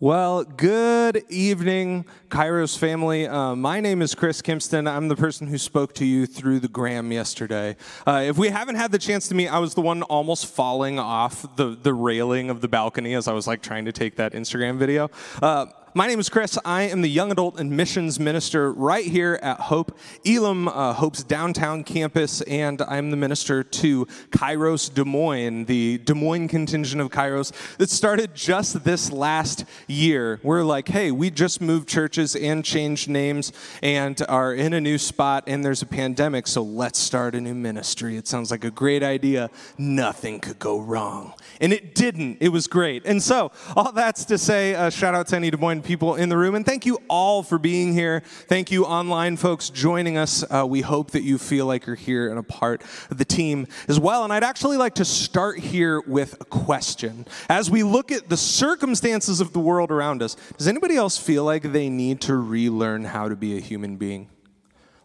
Well, good evening, Kairos family. Uh, my name is Chris Kimpston. I'm the person who spoke to you through the gram yesterday. Uh, if we haven't had the chance to meet, I was the one almost falling off the, the railing of the balcony as I was like trying to take that Instagram video. Uh, my name is Chris. I am the Young Adult and Missions Minister right here at Hope, Elam, uh, Hope's downtown campus, and I'm the minister to Kairos Des Moines, the Des Moines contingent of Kairos that started just this last year. We're like, hey, we just moved churches and changed names and are in a new spot, and there's a pandemic, so let's start a new ministry. It sounds like a great idea. Nothing could go wrong. And it didn't. It was great. And so, all that's to say, uh, shout out to any Des Moines people in the room. And thank you all for being here. Thank you, online folks, joining us. Uh, we hope that you feel like you're here and a part of the team as well. And I'd actually like to start here with a question. As we look at the circumstances of the world around us, does anybody else feel like they need to relearn how to be a human being?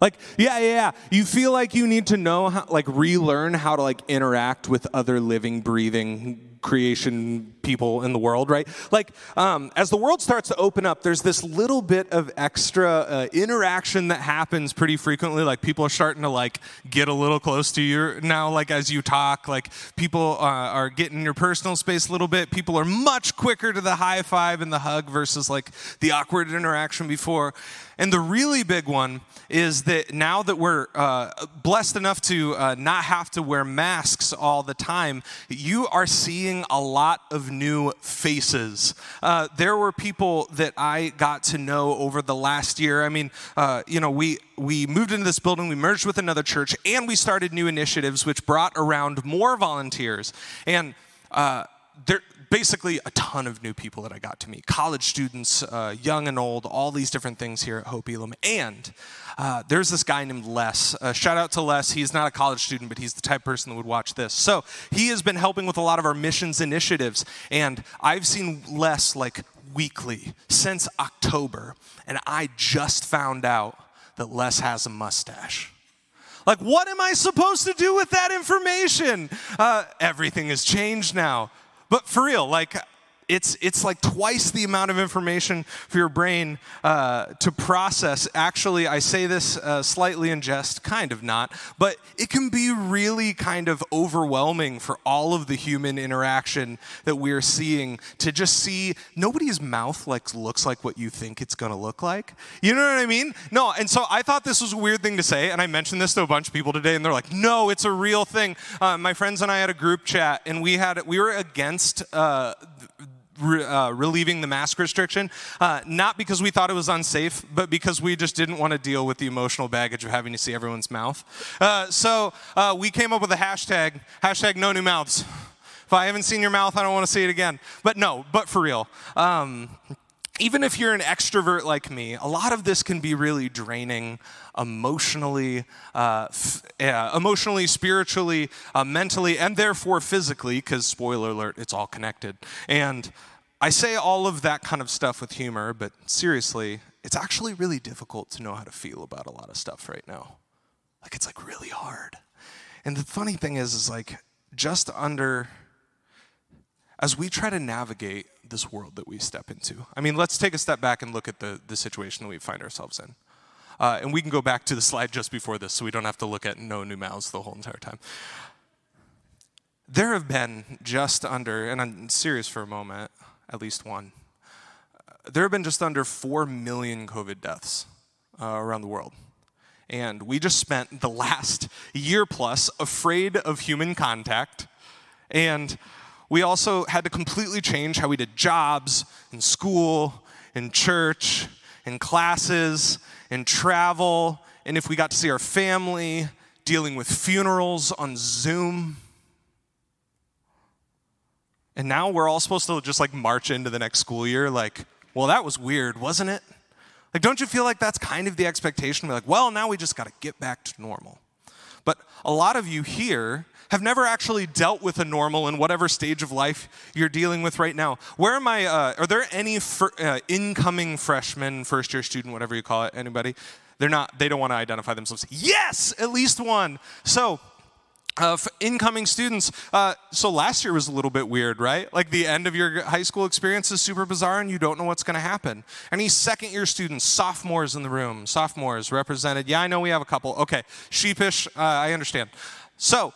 Like, yeah, yeah, yeah. You feel like you need to know how, like, relearn how to, like, interact with other living, breathing creation people in the world, right? Like, um, as the world starts to open up, there's this little bit of extra uh, interaction that happens pretty frequently. Like, people are starting to like get a little close to you now. Like, as you talk, like people uh, are getting your personal space a little bit. People are much quicker to the high five and the hug versus like the awkward interaction before. And the really big one is that now that we're uh, blessed enough to uh, not have to wear masks all the time, you are seeing a lot of new faces. Uh, there were people that I got to know over the last year. I mean, uh, you know, we we moved into this building, we merged with another church, and we started new initiatives which brought around more volunteers. And uh, there, basically a ton of new people that I got to meet college students, uh, young and old, all these different things here at Hope Elam. And uh, there's this guy named Les. Uh, shout out to Les. He's not a college student, but he's the type of person that would watch this. So he has been helping with a lot of our missions initiatives. And I've seen Les like weekly since October. And I just found out that Les has a mustache. Like, what am I supposed to do with that information? Uh, everything has changed now. But for real, like, it's, it's like twice the amount of information for your brain uh, to process. Actually, I say this uh, slightly in jest, kind of not, but it can be really kind of overwhelming for all of the human interaction that we're seeing to just see nobody's mouth like looks like what you think it's going to look like. You know what I mean? No, and so I thought this was a weird thing to say, and I mentioned this to a bunch of people today, and they're like, "No, it's a real thing." Uh, my friends and I had a group chat, and we had we were against uh, re, uh, relieving the mask restriction, uh, not because we thought it was unsafe, but because we just didn't want to deal with the emotional baggage of having to see everyone's mouth. Uh, so uh, we came up with a hashtag, hashtag no new mouths. If I haven't seen your mouth, I don't want to see it again. But no, but for real. Um, even if you're an extrovert like me, a lot of this can be really draining emotionally, uh, f- emotionally, spiritually, uh, mentally, and therefore physically, because spoiler alert, it's all connected. And I say all of that kind of stuff with humor, but seriously, it's actually really difficult to know how to feel about a lot of stuff right now. Like it's like really hard. And the funny thing is, is like just under, as we try to navigate this world that we step into. I mean, let's take a step back and look at the, the situation that we find ourselves in. Uh, and we can go back to the slide just before this so we don't have to look at no new mouths the whole entire time. There have been just under, and I'm serious for a moment, at least one, there have been just under 4 million COVID deaths uh, around the world. And we just spent the last year plus afraid of human contact and we also had to completely change how we did jobs in school, in church, in classes, in travel, and if we got to see our family, dealing with funerals on Zoom. And now we're all supposed to just like march into the next school year like, well, that was weird, wasn't it? Like, don't you feel like that's kind of the expectation? We're like, well, now we just got to get back to normal. But a lot of you here have never actually dealt with a normal in whatever stage of life you're dealing with right now. Where am I? Uh, are there any uh, incoming freshmen, first year student, whatever you call it? Anybody? They're not. They don't want to identify themselves. Yes, at least one. So uh, incoming students. Uh, so last year was a little bit weird, right? Like the end of your high school experience is super bizarre and you don't know what's going to happen. Any second year students, sophomores in the room, sophomores represented. Yeah, I know we have a couple. Okay, sheepish, uh, I understand. So,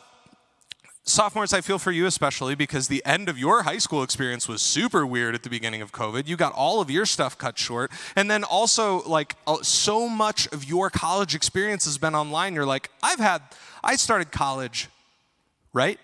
sophomores, I feel for you especially because the end of your high school experience was super weird at the beginning of COVID. You got all of your stuff cut short. And then also, like, uh, so much of your college experience has been online. You're like, I've had, I started college, right?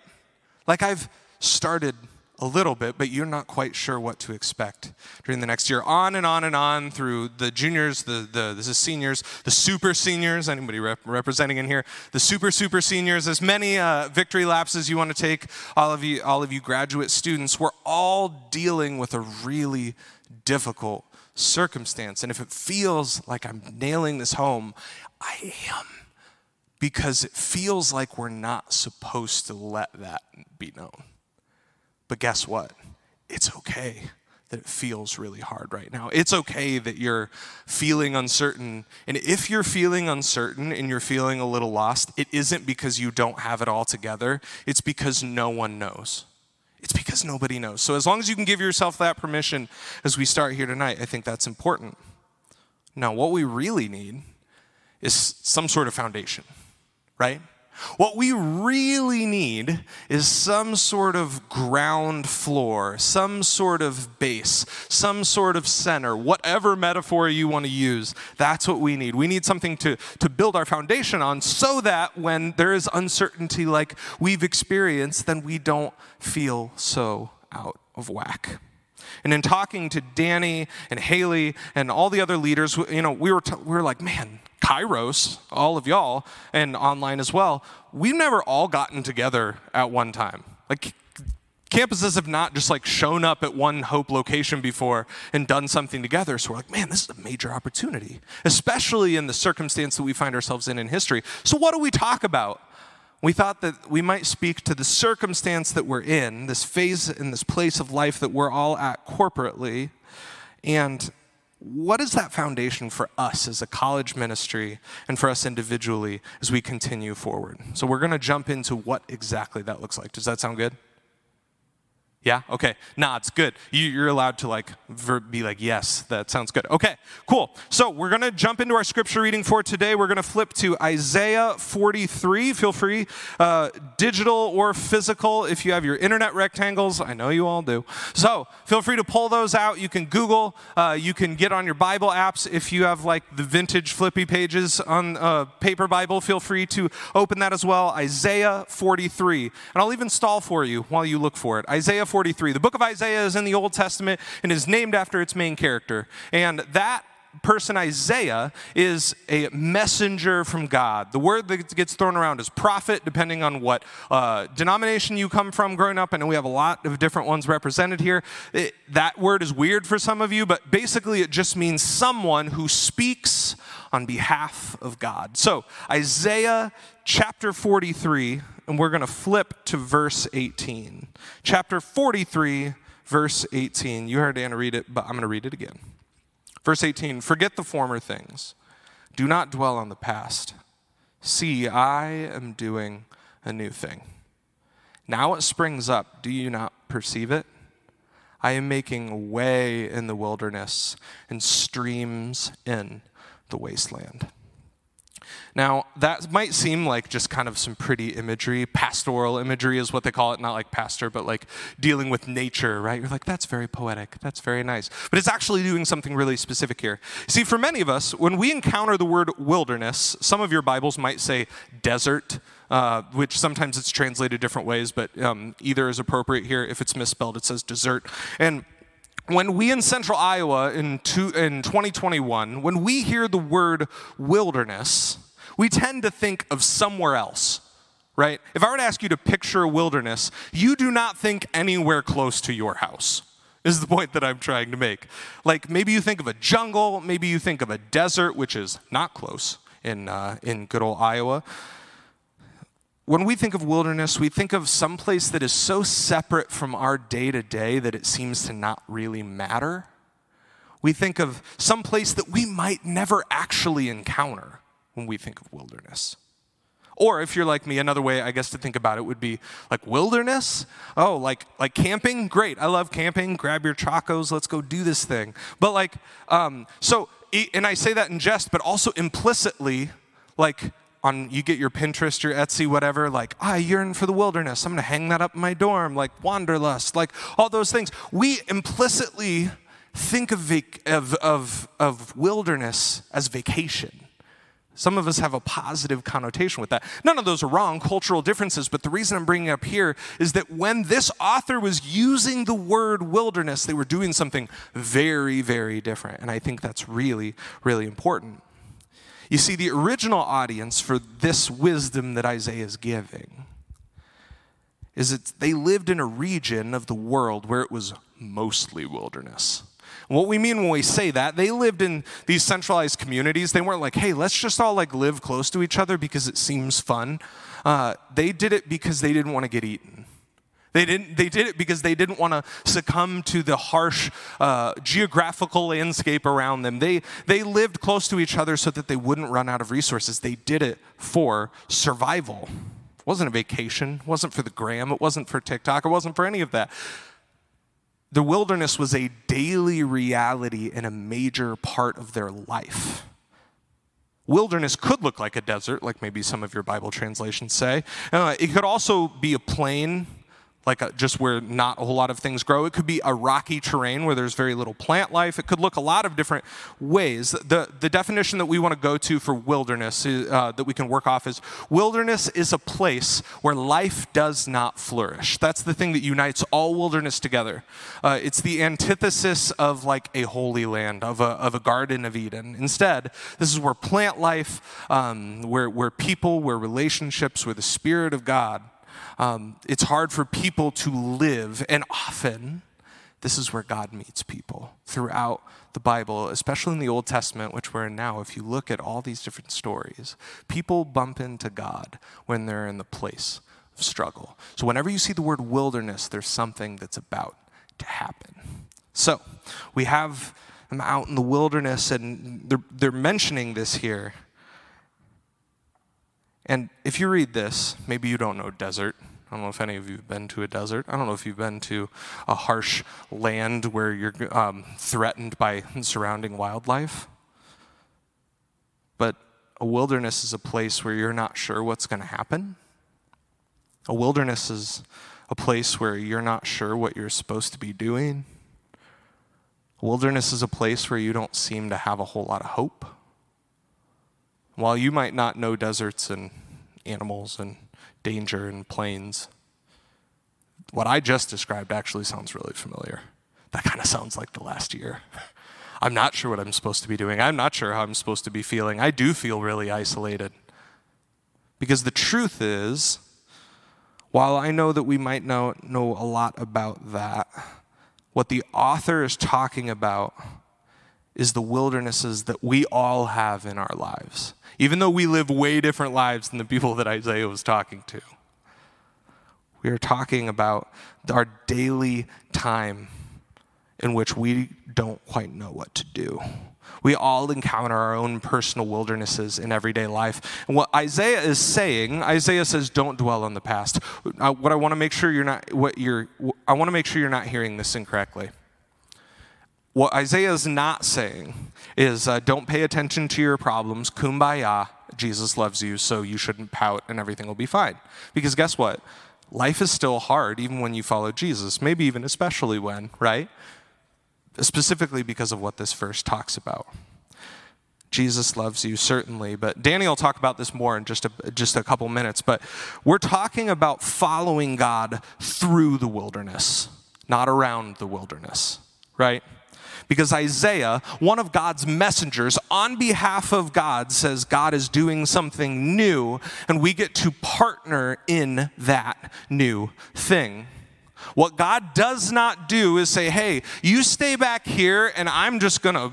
Like, I've started a little bit, but you're not quite sure what to expect during the next year. On and on and on through the juniors, the, the is seniors, the super seniors, anybody rep- representing in here, the super, super seniors, as many uh, victory laps as you want to take, all of you, all of you graduate students, we're all dealing with a really difficult circumstance. And if it feels like I'm nailing this home, I am. Because it feels like we're not supposed to let that be known. But guess what? It's okay that it feels really hard right now. It's okay that you're feeling uncertain. And if you're feeling uncertain and you're feeling a little lost, it isn't because you don't have it all together, it's because no one knows. It's because nobody knows. So, as long as you can give yourself that permission as we start here tonight, I think that's important. Now, what we really need is some sort of foundation, right? What we really need is some sort of ground floor, some sort of base, some sort of center, whatever metaphor you want to use. That's what we need. We need something to, to build our foundation on so that when there is uncertainty like we've experienced, then we don't feel so out of whack. And in talking to Danny and Haley and all the other leaders, you know, we were, t- we were like, man, Kairos, all of y'all, and online as well, we've never all gotten together at one time. Like, campuses have not just like shown up at one Hope location before and done something together. So we're like, man, this is a major opportunity, especially in the circumstance that we find ourselves in in history. So, what do we talk about? We thought that we might speak to the circumstance that we're in, this phase in this place of life that we're all at corporately, and what is that foundation for us as a college ministry and for us individually as we continue forward? So, we're going to jump into what exactly that looks like. Does that sound good? Yeah? Okay. Nods. Good. You, are allowed to like be like, yes, that sounds good. Okay, cool. So we're going to jump into our scripture reading for today. We're going to flip to Isaiah 43. Feel free, uh, digital or physical, if you have your internet rectangles. I know you all do. So feel free to pull those out. You can Google. Uh, you can get on your Bible apps. If you have like the vintage flippy pages on uh, paper Bible, feel free to open that as well. Isaiah 43. And I'll even stall for you while you look for it. Isaiah 43. The book of Isaiah is in the Old Testament and is named after its main character. And that person, Isaiah, is a messenger from God. The word that gets thrown around is prophet, depending on what uh, denomination you come from growing up. I know we have a lot of different ones represented here. It, that word is weird for some of you, but basically it just means someone who speaks on behalf of God. So, Isaiah chapter 43 and we're going to flip to verse 18. Chapter 43, verse 18. You heard Anna read it, but I'm going to read it again. Verse 18 Forget the former things, do not dwell on the past. See, I am doing a new thing. Now it springs up. Do you not perceive it? I am making way in the wilderness and streams in the wasteland. Now, that might seem like just kind of some pretty imagery. Pastoral imagery is what they call it, not like pastor, but like dealing with nature, right? You're like, that's very poetic. That's very nice. But it's actually doing something really specific here. See, for many of us, when we encounter the word wilderness, some of your Bibles might say desert. Uh, which sometimes it's translated different ways, but um, either is appropriate here. If it's misspelled, it says desert. And when we in central Iowa in, two, in 2021, when we hear the word wilderness, we tend to think of somewhere else, right? If I were to ask you to picture a wilderness, you do not think anywhere close to your house. Is the point that I'm trying to make. Like maybe you think of a jungle, maybe you think of a desert, which is not close in, uh, in good old Iowa. When we think of wilderness, we think of some place that is so separate from our day to day that it seems to not really matter. We think of some place that we might never actually encounter when we think of wilderness. Or if you're like me, another way I guess to think about it would be like wilderness. Oh, like like camping. Great, I love camping. Grab your chacos. Let's go do this thing. But like, um, so and I say that in jest, but also implicitly, like on you get your Pinterest, your Etsy, whatever. Like I yearn for the wilderness. I'm gonna hang that up in my dorm. Like wanderlust. Like all those things. We implicitly think of, vac- of, of, of wilderness as vacation. Some of us have a positive connotation with that. None of those are wrong, cultural differences, but the reason I'm bringing up here is that when this author was using the word wilderness, they were doing something very, very different. And I think that's really, really important. You see, the original audience for this wisdom that Isaiah is giving is that they lived in a region of the world where it was mostly wilderness. What we mean when we say that, they lived in these centralized communities. They weren't like, hey, let's just all like live close to each other because it seems fun. Uh, they did it because they didn't want to get eaten. They, didn't, they did it because they didn't want to succumb to the harsh uh, geographical landscape around them. They, they lived close to each other so that they wouldn't run out of resources. They did it for survival. It wasn't a vacation, it wasn't for the gram, it wasn't for TikTok, it wasn't for any of that the wilderness was a daily reality and a major part of their life. Wilderness could look like a desert, like maybe some of your Bible translations say. Uh, it could also be a plain like a, just where not a whole lot of things grow. It could be a rocky terrain where there's very little plant life. It could look a lot of different ways. The, the definition that we want to go to for wilderness uh, that we can work off is wilderness is a place where life does not flourish. That's the thing that unites all wilderness together. Uh, it's the antithesis of like a holy land, of a, of a Garden of Eden. Instead, this is where plant life, um, where, where people, where relationships, where the Spirit of God um, it's hard for people to live, and often this is where God meets people throughout the Bible, especially in the Old Testament, which we're in now. If you look at all these different stories, people bump into God when they're in the place of struggle. So whenever you see the word wilderness, there's something that's about to happen. So we have them out in the wilderness, and they're, they're mentioning this here and if you read this, maybe you don't know desert. I don't know if any of you have been to a desert. I don't know if you've been to a harsh land where you're um, threatened by surrounding wildlife. But a wilderness is a place where you're not sure what's going to happen. A wilderness is a place where you're not sure what you're supposed to be doing. A wilderness is a place where you don't seem to have a whole lot of hope. While you might not know deserts and animals and danger and plains, what I just described actually sounds really familiar. That kind of sounds like the last year. I'm not sure what I'm supposed to be doing. I'm not sure how I'm supposed to be feeling. I do feel really isolated. Because the truth is, while I know that we might know, know a lot about that, what the author is talking about is the wildernesses that we all have in our lives even though we live way different lives than the people that Isaiah was talking to. We are talking about our daily time in which we don't quite know what to do. We all encounter our own personal wildernesses in everyday life. And what Isaiah is saying, Isaiah says, don't dwell on the past. Uh, what I want to make sure you're not, what you're, I want to make sure you're not hearing this incorrectly. What Isaiah is not saying is uh, don't pay attention to your problems, kumbaya, Jesus loves you, so you shouldn't pout and everything will be fine. Because guess what? Life is still hard even when you follow Jesus, maybe even especially when, right? Specifically because of what this verse talks about. Jesus loves you, certainly, but Danny will talk about this more in just a, just a couple minutes. But we're talking about following God through the wilderness, not around the wilderness, right? Because Isaiah, one of God's messengers, on behalf of God, says God is doing something new, and we get to partner in that new thing. What God does not do is say, hey, you stay back here, and I'm just going to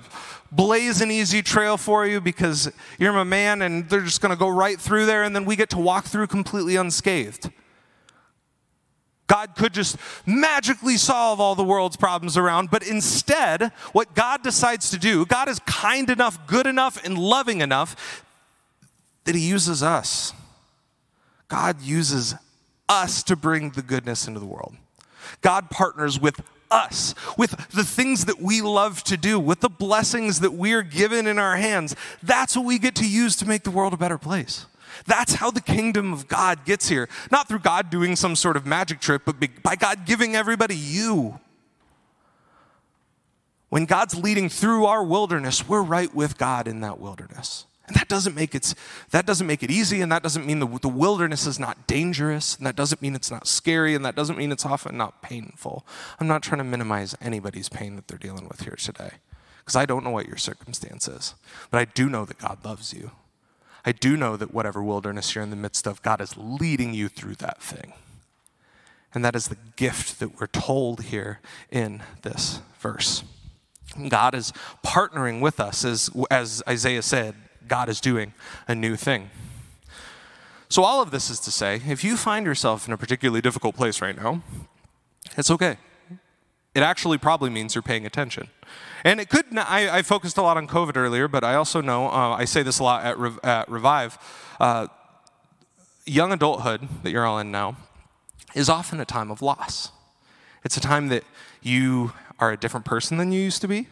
blaze an easy trail for you because you're my man, and they're just going to go right through there, and then we get to walk through completely unscathed. God could just magically solve all the world's problems around, but instead, what God decides to do, God is kind enough, good enough, and loving enough that He uses us. God uses us to bring the goodness into the world. God partners with us, with the things that we love to do, with the blessings that we're given in our hands. That's what we get to use to make the world a better place. That's how the kingdom of God gets here. Not through God doing some sort of magic trick, but by God giving everybody you. When God's leading through our wilderness, we're right with God in that wilderness. And that doesn't make it, that doesn't make it easy, and that doesn't mean the, the wilderness is not dangerous, and that doesn't mean it's not scary, and that doesn't mean it's often not painful. I'm not trying to minimize anybody's pain that they're dealing with here today, because I don't know what your circumstance is, but I do know that God loves you. I do know that whatever wilderness you're in the midst of, God is leading you through that thing. And that is the gift that we're told here in this verse. God is partnering with us, as, as Isaiah said, God is doing a new thing. So, all of this is to say, if you find yourself in a particularly difficult place right now, it's okay. It actually probably means you're paying attention. And it could, I, I focused a lot on COVID earlier, but I also know, uh, I say this a lot at, Re- at Revive, uh, young adulthood that you're all in now is often a time of loss. It's a time that you are a different person than you used to be.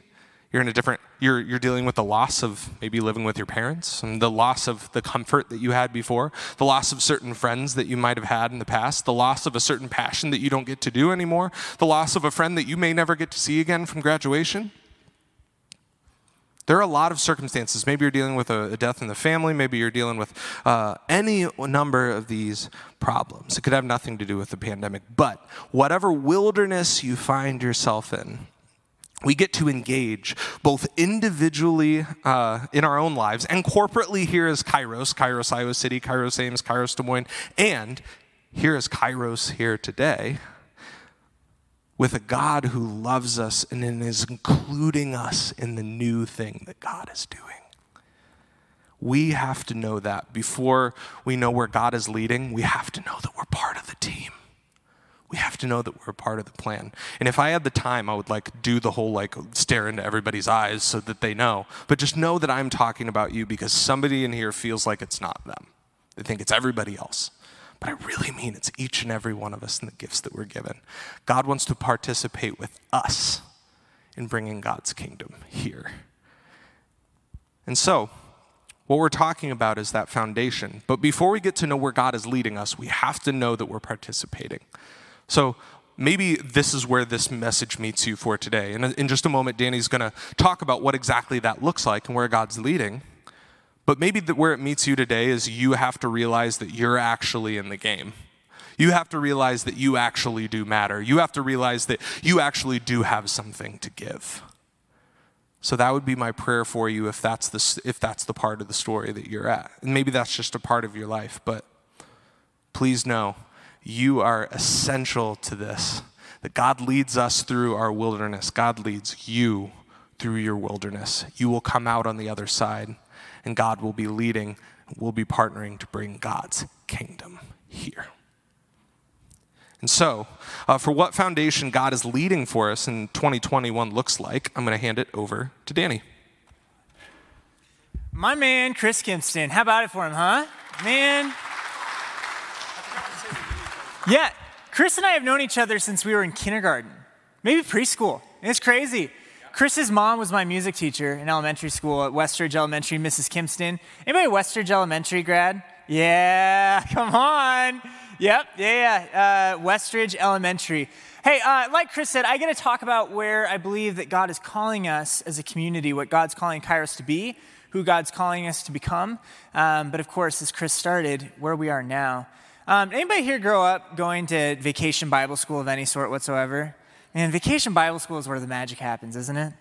You're in a different, you're, you're dealing with the loss of maybe living with your parents and the loss of the comfort that you had before, the loss of certain friends that you might have had in the past, the loss of a certain passion that you don't get to do anymore, the loss of a friend that you may never get to see again from graduation. There are a lot of circumstances. Maybe you're dealing with a, a death in the family. Maybe you're dealing with uh, any number of these problems. It could have nothing to do with the pandemic. But whatever wilderness you find yourself in, we get to engage both individually uh, in our own lives and corporately here as Kairos, Kairos, Iowa City, Kairos Ames, Kairos Des Moines, and here as Kairos here today with a God who loves us and is including us in the new thing that God is doing. We have to know that before we know where God is leading, we have to know that we're part of the team we have to know that we're a part of the plan. And if I had the time, I would like do the whole like stare into everybody's eyes so that they know. But just know that I'm talking about you because somebody in here feels like it's not them. They think it's everybody else. But I really mean it's each and every one of us and the gifts that we're given. God wants to participate with us in bringing God's kingdom here. And so, what we're talking about is that foundation. But before we get to know where God is leading us, we have to know that we're participating. So maybe this is where this message meets you for today. And in just a moment, Danny's going to talk about what exactly that looks like and where God's leading. But maybe where it meets you today is you have to realize that you're actually in the game. You have to realize that you actually do matter. You have to realize that you actually do have something to give. So that would be my prayer for you if that's the, if that's the part of the story that you're at. And maybe that's just a part of your life, but please know you are essential to this. That God leads us through our wilderness, God leads you through your wilderness. You will come out on the other side, and God will be leading, We'll be partnering to bring God's kingdom here. And so, uh, for what foundation God is leading for us in 2021 looks like, I'm going to hand it over to Danny. My man, Chris Kimpston. How about it for him, huh? Man. Yeah, Chris and I have known each other since we were in kindergarten, maybe preschool. It's crazy. Chris's mom was my music teacher in elementary school at Westridge Elementary, Mrs. Kimston. Anybody Westridge Elementary grad? Yeah, come on. Yep, yeah, yeah. Uh, Westridge Elementary. Hey, uh, like Chris said, I get to talk about where I believe that God is calling us as a community, what God's calling Kairos to be, who God's calling us to become. Um, but of course, as Chris started, where we are now. Um, anybody here grow up going to vacation Bible school of any sort whatsoever? And vacation Bible school is where the magic happens, isn't it?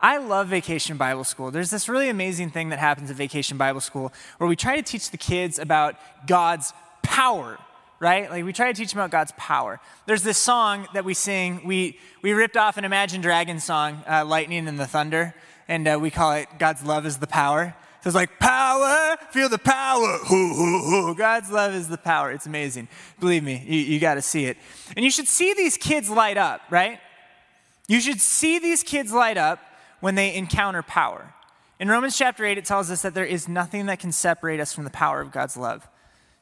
I love vacation Bible school. There's this really amazing thing that happens at vacation Bible school where we try to teach the kids about God's power, right? Like we try to teach them about God's power. There's this song that we sing. We, we ripped off an Imagine Dragons song, uh, Lightning and the Thunder, and uh, we call it God's Love is the Power. It's like power, feel the power. God's love is the power. It's amazing. Believe me, you, you got to see it. And you should see these kids light up, right? You should see these kids light up when they encounter power. In Romans chapter 8, it tells us that there is nothing that can separate us from the power of God's love.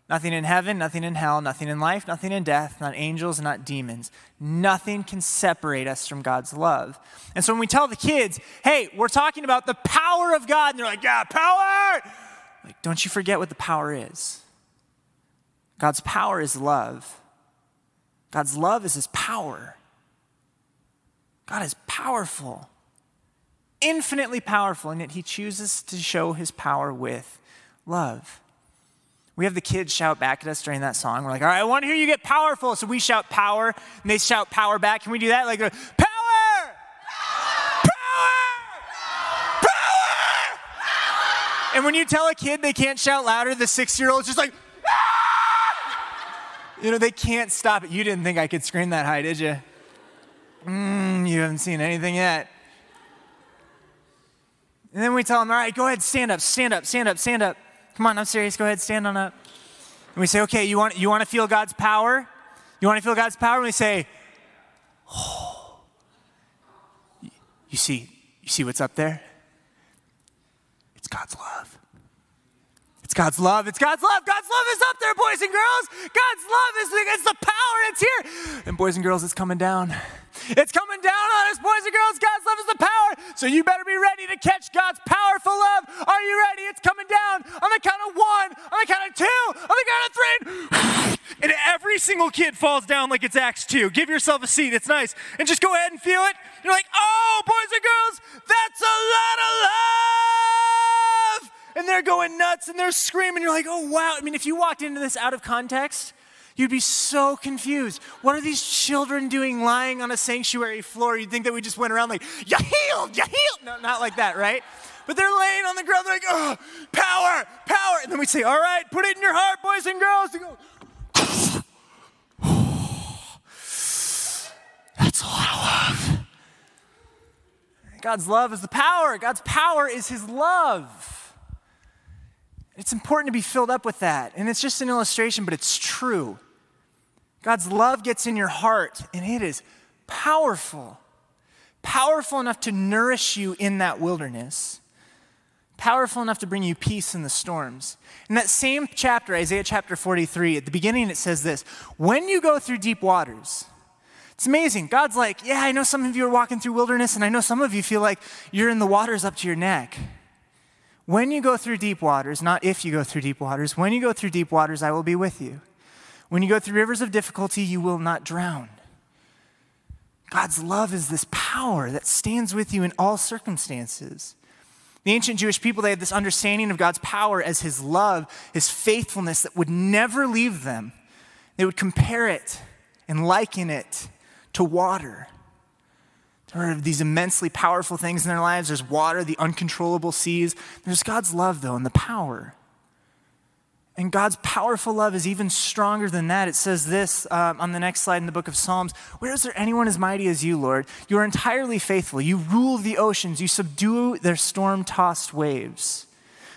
Nothing in heaven, nothing in hell, nothing in life, nothing in death, not angels, not demons. Nothing can separate us from God's love. And so when we tell the kids, hey, we're talking about the power of God, and they're like, yeah, power! Like, don't you forget what the power is. God's power is love. God's love is his power. God is powerful, infinitely powerful, and yet he chooses to show his power with love. We have the kids shout back at us during that song. We're like, all right, I want to hear you get powerful. So we shout power, and they shout power back. Can we do that? Like, power! Power! Power! And when you tell a kid they can't shout louder, the six year old's just like, you know, they can't stop it. You didn't think I could scream that high, did you? Mm, you haven't seen anything yet. And then we tell them, all right, go ahead, stand up, stand up, stand up, stand up. Come on, I'm serious. Go ahead, stand on up. And we say, okay, you want, you want to feel God's power? You want to feel God's power? And we say, oh. You see, you see what's up there? It's God's love. It's God's love. It's God's love. God's love is up there, boys and girls. God's love is it's the power. It's here. And boys and girls, it's coming down. It's coming down on us, boys and girls. God's love is the power. So you better be ready to catch God's powerful love. Are you ready? It's coming down on the count of one, on the count of two, on the count of three. and every single kid falls down like it's Acts 2. Give yourself a seat. It's nice. And just go ahead and feel it. You're like, oh, boys and girls, that's a lot of love. And they're going nuts and they're screaming. You're like, oh, wow. I mean, if you walked into this out of context, You'd be so confused. What are these children doing lying on a sanctuary floor? You'd think that we just went around like, you healed, you healed. No, not like that, right? But they're laying on the ground, they're like, oh, power, power. And then we say, all right, put it in your heart, boys and girls. They go, that's a lot of love. God's love is the power. God's power is his love. It's important to be filled up with that. And it's just an illustration, but it's true. God's love gets in your heart, and it is powerful. Powerful enough to nourish you in that wilderness. Powerful enough to bring you peace in the storms. In that same chapter, Isaiah chapter 43, at the beginning it says this When you go through deep waters, it's amazing. God's like, Yeah, I know some of you are walking through wilderness, and I know some of you feel like you're in the waters up to your neck. When you go through deep waters, not if you go through deep waters, when you go through deep waters, I will be with you. When you go through rivers of difficulty, you will not drown. God's love is this power that stands with you in all circumstances. The ancient Jewish people, they had this understanding of God's power as his love, his faithfulness that would never leave them. They would compare it and liken it to water. There are these immensely powerful things in their lives. There's water, the uncontrollable seas. There's God's love, though, and the power. And God's powerful love is even stronger than that. It says this um, on the next slide in the book of Psalms Where is there anyone as mighty as you, Lord? You are entirely faithful. You rule the oceans, you subdue their storm tossed waves.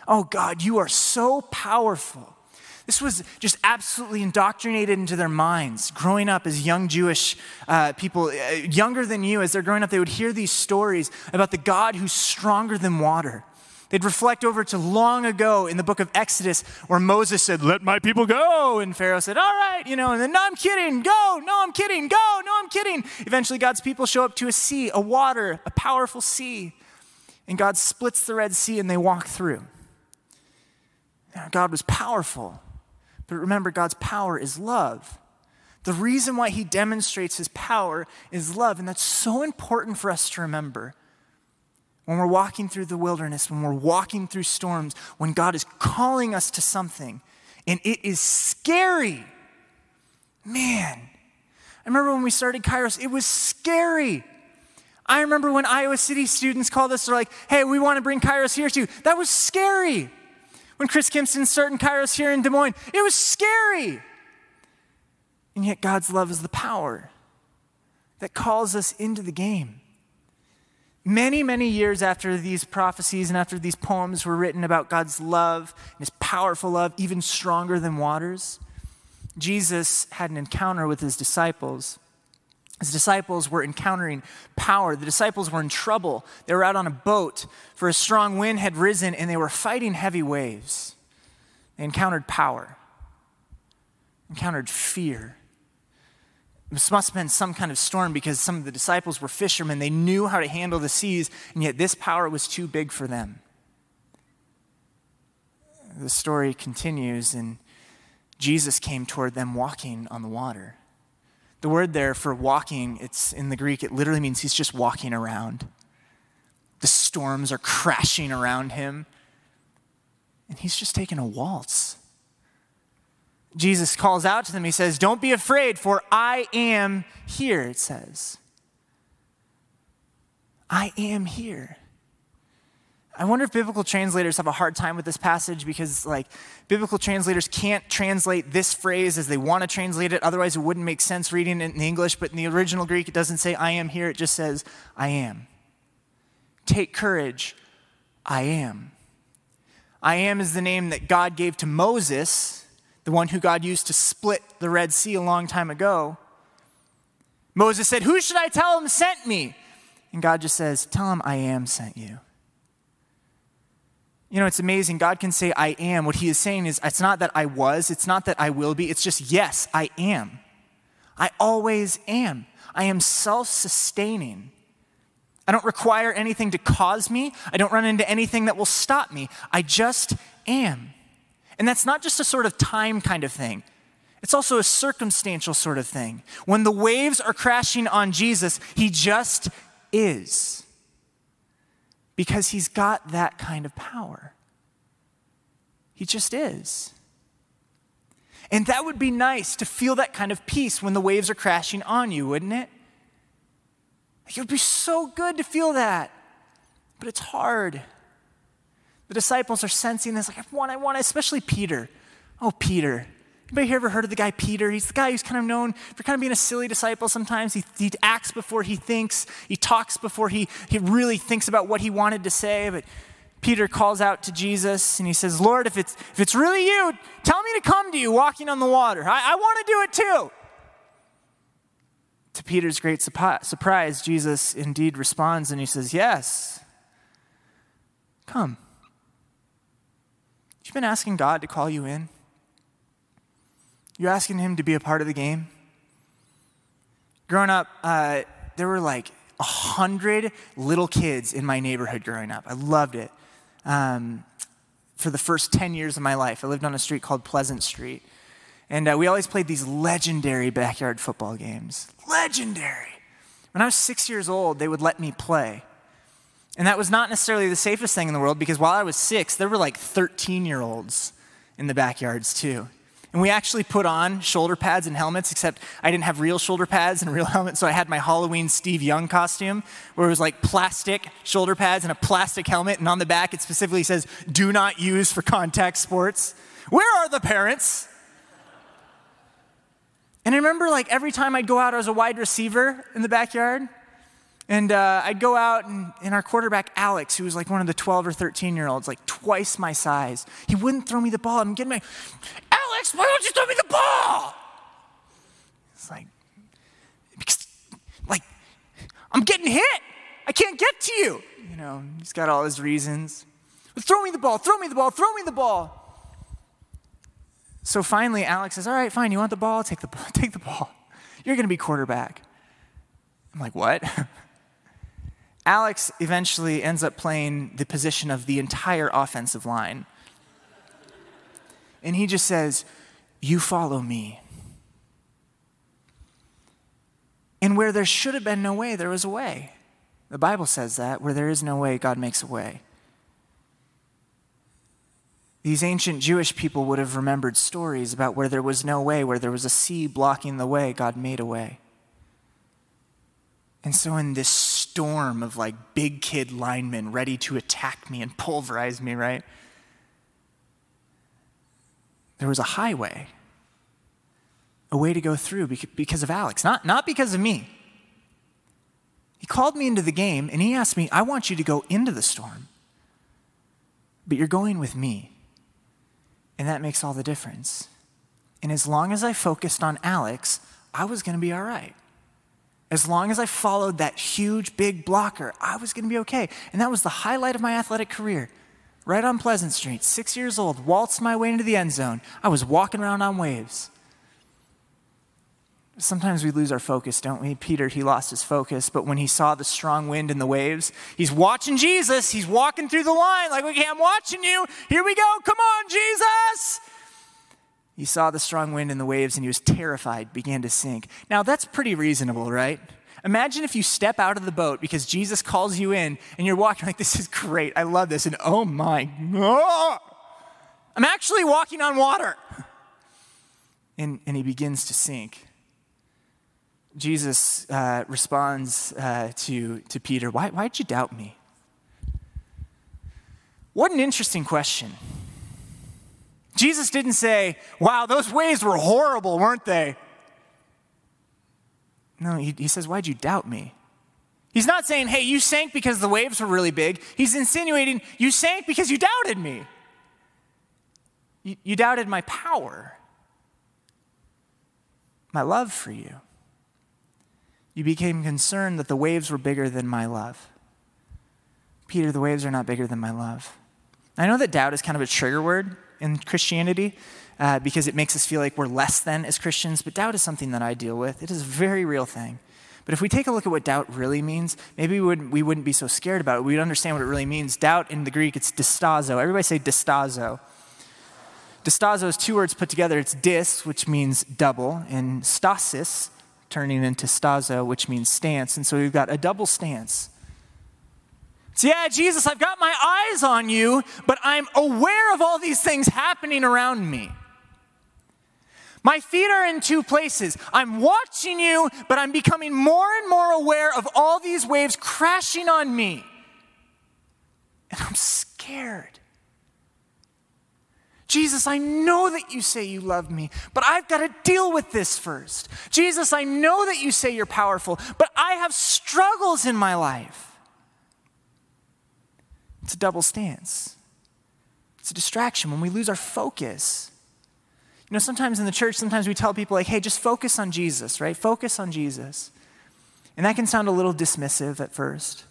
Oh, God, you are so powerful. This was just absolutely indoctrinated into their minds. Growing up as young Jewish uh, people, uh, younger than you, as they're growing up, they would hear these stories about the God who's stronger than water They'd reflect over to long ago in the book of Exodus where Moses said, Let my people go. And Pharaoh said, All right, you know, and then, No, I'm kidding, go, no, I'm kidding, go, no, I'm kidding. Eventually, God's people show up to a sea, a water, a powerful sea. And God splits the Red Sea and they walk through. God was powerful. But remember, God's power is love. The reason why he demonstrates his power is love. And that's so important for us to remember when we're walking through the wilderness, when we're walking through storms, when God is calling us to something, and it is scary. Man, I remember when we started Kairos, it was scary. I remember when Iowa City students called us, they're like, hey, we want to bring Kairos here too. That was scary. When Chris Kimpston started Kairos here in Des Moines, it was scary. And yet, God's love is the power that calls us into the game. Many, many years after these prophecies and after these poems were written about God's love and his powerful love, even stronger than waters, Jesus had an encounter with his disciples. His disciples were encountering power. The disciples were in trouble. They were out on a boat, for a strong wind had risen and they were fighting heavy waves. They encountered power. encountered fear. This must have been some kind of storm because some of the disciples were fishermen. They knew how to handle the seas, and yet this power was too big for them. The story continues, and Jesus came toward them walking on the water. The word there for walking, it's in the Greek, it literally means he's just walking around. The storms are crashing around him, and he's just taking a waltz. Jesus calls out to them. He says, Don't be afraid, for I am here, it says. I am here. I wonder if biblical translators have a hard time with this passage because, like, biblical translators can't translate this phrase as they want to translate it. Otherwise, it wouldn't make sense reading it in English. But in the original Greek, it doesn't say, I am here. It just says, I am. Take courage. I am. I am is the name that God gave to Moses the one who God used to split the Red Sea a long time ago. Moses said, Who should I tell him sent me? And God just says, Tell him I am sent you. You know, it's amazing. God can say, I am. What he is saying is, it's not that I was, it's not that I will be, it's just, yes, I am. I always am. I am self sustaining. I don't require anything to cause me, I don't run into anything that will stop me. I just am. And that's not just a sort of time kind of thing. It's also a circumstantial sort of thing. When the waves are crashing on Jesus, he just is. Because he's got that kind of power. He just is. And that would be nice to feel that kind of peace when the waves are crashing on you, wouldn't it? It would be so good to feel that. But it's hard. The disciples are sensing this, like, I want, I want, especially Peter. Oh, Peter. Anybody here ever heard of the guy Peter? He's the guy who's kind of known for kind of being a silly disciple sometimes. He, he acts before he thinks, he talks before he, he really thinks about what he wanted to say. But Peter calls out to Jesus and he says, Lord, if it's, if it's really you, tell me to come to you walking on the water. I, I want to do it too. To Peter's great surprise, Jesus indeed responds and he says, Yes, come. You've been asking God to call you in? You're asking Him to be a part of the game? Growing up, uh, there were like a hundred little kids in my neighborhood growing up. I loved it. Um, for the first 10 years of my life, I lived on a street called Pleasant Street. And uh, we always played these legendary backyard football games. Legendary. When I was six years old, they would let me play. And that was not necessarily the safest thing in the world because while I was six, there were like 13 year olds in the backyards too. And we actually put on shoulder pads and helmets, except I didn't have real shoulder pads and real helmets, so I had my Halloween Steve Young costume, where it was like plastic shoulder pads and a plastic helmet, and on the back it specifically says, do not use for contact sports. Where are the parents? And I remember like every time I'd go out I was a wide receiver in the backyard, and uh, I'd go out, and, and our quarterback, Alex, who was like one of the 12 or 13 year olds, like twice my size, he wouldn't throw me the ball. I'm getting my, Alex, why don't you throw me the ball? It's like, because, like, I'm getting hit. I can't get to you. You know, he's got all his reasons. Throw me the ball, throw me the ball, throw me the ball. So finally, Alex says, All right, fine, you want the ball? Take the, take the ball. You're going to be quarterback. I'm like, What? Alex eventually ends up playing the position of the entire offensive line. And he just says, You follow me. And where there should have been no way, there was a way. The Bible says that. Where there is no way, God makes a way. These ancient Jewish people would have remembered stories about where there was no way, where there was a sea blocking the way, God made a way. And so, in this storm of like big kid linemen ready to attack me and pulverize me, right? There was a highway, a way to go through because of Alex, not, not because of me. He called me into the game and he asked me, I want you to go into the storm, but you're going with me. And that makes all the difference. And as long as I focused on Alex, I was going to be all right. As long as I followed that huge, big blocker, I was going to be okay. And that was the highlight of my athletic career. Right on Pleasant Street, six years old, waltzed my way into the end zone. I was walking around on waves. Sometimes we lose our focus, don't we? Peter, he lost his focus, but when he saw the strong wind and the waves, he's watching Jesus. He's walking through the line like, okay, I'm watching you. Here we go. Come on, Jesus. He saw the strong wind and the waves and he was terrified, began to sink. Now, that's pretty reasonable, right? Imagine if you step out of the boat because Jesus calls you in and you're walking like, this is great. I love this. And oh my, oh, I'm actually walking on water. And, and he begins to sink. Jesus uh, responds uh, to, to Peter, Why, Why'd you doubt me? What an interesting question. Jesus didn't say, Wow, those waves were horrible, weren't they? No, he, he says, Why'd you doubt me? He's not saying, Hey, you sank because the waves were really big. He's insinuating, You sank because you doubted me. You, you doubted my power, my love for you you became concerned that the waves were bigger than my love. Peter, the waves are not bigger than my love. I know that doubt is kind of a trigger word in Christianity uh, because it makes us feel like we're less than as Christians, but doubt is something that I deal with. It is a very real thing. But if we take a look at what doubt really means, maybe we wouldn't, we wouldn't be so scared about it. We'd understand what it really means. Doubt in the Greek, it's distazo. Everybody say distazo. Distazo is two words put together. It's dis, which means double, and stasis, turning into stazo, which means stance. And so we've got a double stance. So, yeah, Jesus, I've got my eyes on you, but I'm aware of all these things happening around me. My feet are in two places. I'm watching you, but I'm becoming more and more aware of all these waves crashing on me. And I'm scared. Jesus, I know that you say you love me, but I've got to deal with this first. Jesus, I know that you say you're powerful, but I have struggles in my life. It's a double stance, it's a distraction when we lose our focus. You know, sometimes in the church, sometimes we tell people, like, hey, just focus on Jesus, right? Focus on Jesus. And that can sound a little dismissive at first,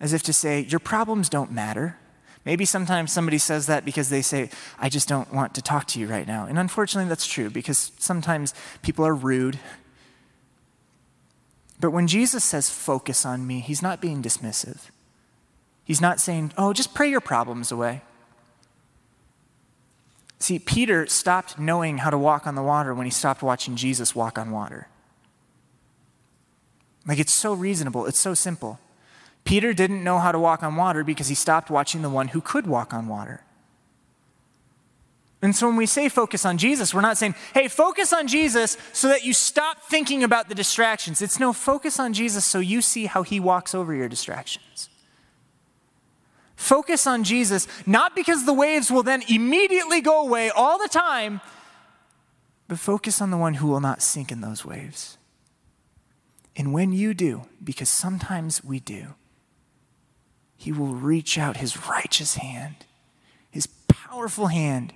as if to say, your problems don't matter. Maybe sometimes somebody says that because they say, I just don't want to talk to you right now. And unfortunately, that's true because sometimes people are rude. But when Jesus says, focus on me, he's not being dismissive. He's not saying, oh, just pray your problems away. See, Peter stopped knowing how to walk on the water when he stopped watching Jesus walk on water. Like, it's so reasonable, it's so simple. Peter didn't know how to walk on water because he stopped watching the one who could walk on water. And so when we say focus on Jesus, we're not saying, hey, focus on Jesus so that you stop thinking about the distractions. It's no, focus on Jesus so you see how he walks over your distractions. Focus on Jesus, not because the waves will then immediately go away all the time, but focus on the one who will not sink in those waves. And when you do, because sometimes we do, he will reach out his righteous hand, his powerful hand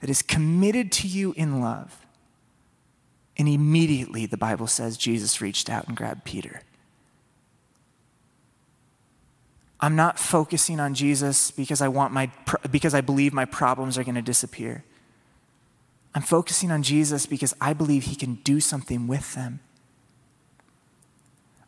that is committed to you in love. And immediately, the Bible says, Jesus reached out and grabbed Peter. I'm not focusing on Jesus because I want my because I believe my problems are going to disappear. I'm focusing on Jesus because I believe he can do something with them.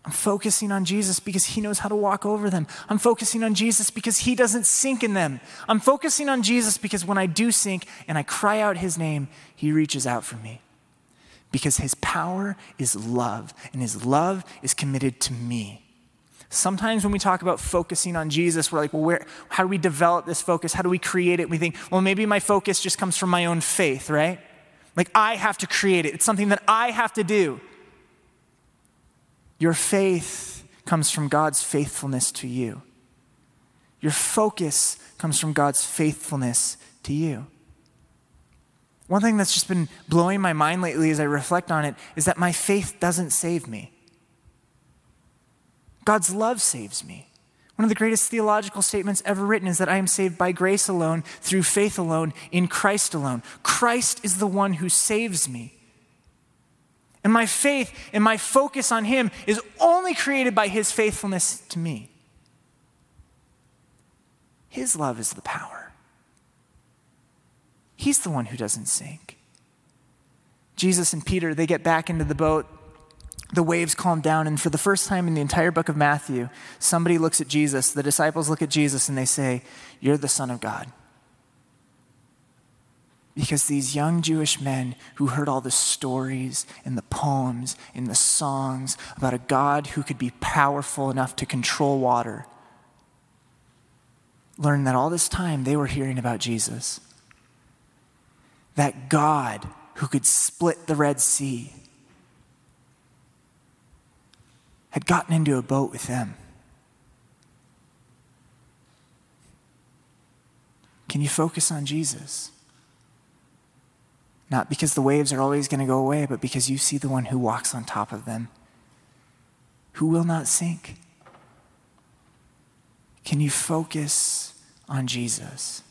I'm focusing on Jesus because he knows how to walk over them. I'm focusing on Jesus because he doesn't sink in them. I'm focusing on Jesus because when I do sink and I cry out his name, he reaches out for me. Because his power is love, and his love is committed to me. Sometimes when we talk about focusing on Jesus, we're like, well, where, how do we develop this focus? How do we create it? We think, well, maybe my focus just comes from my own faith, right? Like I have to create it. It's something that I have to do. Your faith comes from God's faithfulness to you. Your focus comes from God's faithfulness to you. One thing that's just been blowing my mind lately as I reflect on it is that my faith doesn't save me. God's love saves me. One of the greatest theological statements ever written is that I am saved by grace alone, through faith alone, in Christ alone. Christ is the one who saves me. And my faith and my focus on Him is only created by His faithfulness to me. His love is the power. He's the one who doesn't sink. Jesus and Peter, they get back into the boat. The waves calm down, and for the first time in the entire book of Matthew, somebody looks at Jesus. The disciples look at Jesus and they say, You're the Son of God. Because these young Jewish men who heard all the stories and the poems and the songs about a God who could be powerful enough to control water learned that all this time they were hearing about Jesus. That God who could split the Red Sea had gotten into a boat with them. Can you focus on Jesus? Not because the waves are always going to go away, but because you see the one who walks on top of them, who will not sink. Can you focus on Jesus?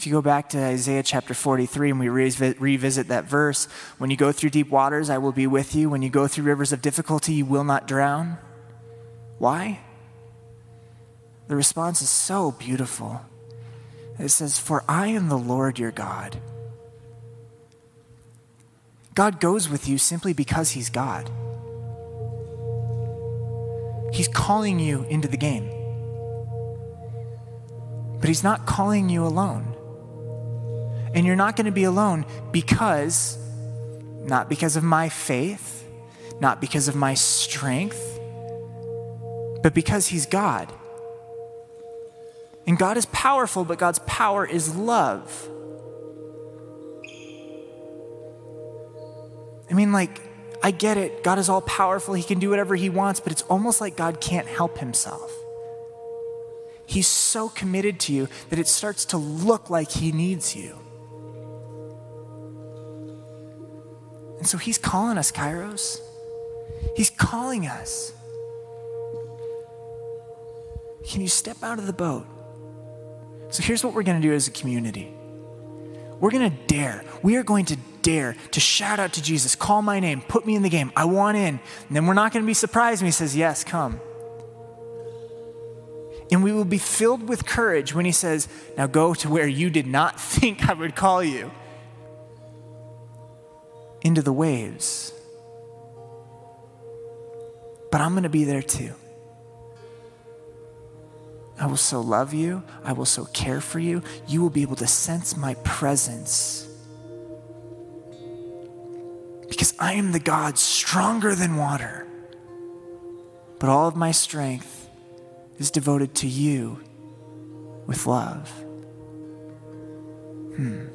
If you go back to Isaiah chapter 43 and we revisit that verse, when you go through deep waters, I will be with you. When you go through rivers of difficulty, you will not drown. Why? The response is so beautiful. It says, For I am the Lord your God God goes with you simply because He's God. He's calling you into the game. But He's not calling you alone. And you're not going to be alone because, not because of my faith, not because of my strength, but because He's God. And God is powerful, but God's power is love. I mean, like, I get it. God is all powerful. He can do whatever he wants, but it's almost like God can't help himself. He's so committed to you that it starts to look like he needs you. And so he's calling us, Kairos. He's calling us. Can you step out of the boat? So here's what we're going to do as a community we're going to dare. We are going to dare to shout out to Jesus, call my name, put me in the game. I want in. And then we're not going to be surprised when he says, Yes, come. And we will be filled with courage when he says, Now go to where you did not think I would call you into the waves. But I'm going to be there too. I will so love you. I will so care for you. You will be able to sense my presence. Because I am the God stronger than water. But all of my strength is devoted to you with love. Hmm.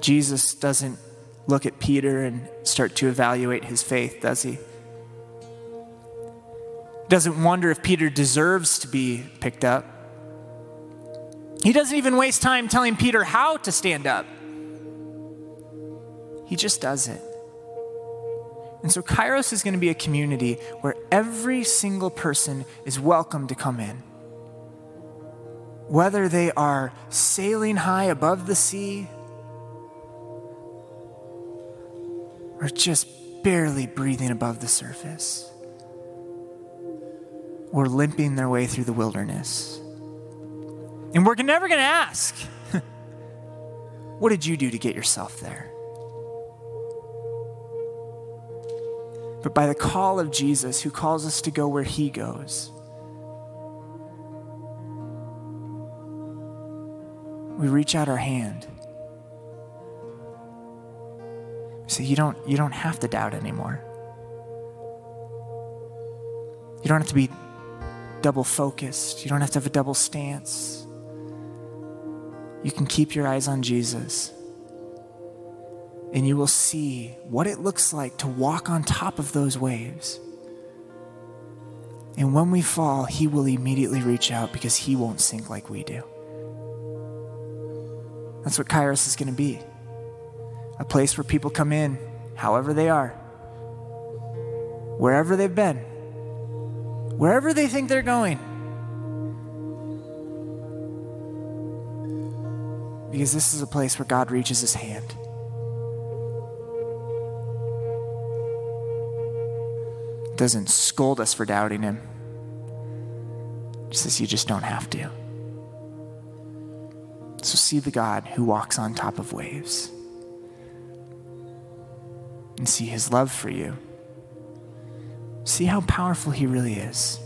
Jesus doesn't look at Peter and start to evaluate his faith, does he? doesn't wonder if Peter deserves to be picked up. He doesn't even waste time telling Peter how to stand up. He just does it. And so Kairos is going to be a community where every single person is welcome to come in. Whether they are sailing high above the sea or just barely breathing above the surface or limping their way through the wilderness. And we're never going to ask, What did you do to get yourself there? But by the call of Jesus, who calls us to go where he goes, we reach out our hand. Say, you don't, you don't have to doubt anymore. You don't have to be double focused. You don't have to have a double stance. You can keep your eyes on Jesus. And you will see what it looks like to walk on top of those waves. And when we fall, He will immediately reach out because He won't sink like we do. That's what Kairos is going to be a place where people come in, however they are, wherever they've been wherever they think they're going. Because this is a place where God reaches his hand. Doesn't scold us for doubting him. Says, You just don't have to. So see the God who walks on top of waves. And see his love for you. See how powerful he really is.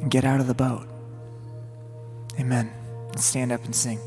And get out of the boat. Amen. Let's stand up and sing.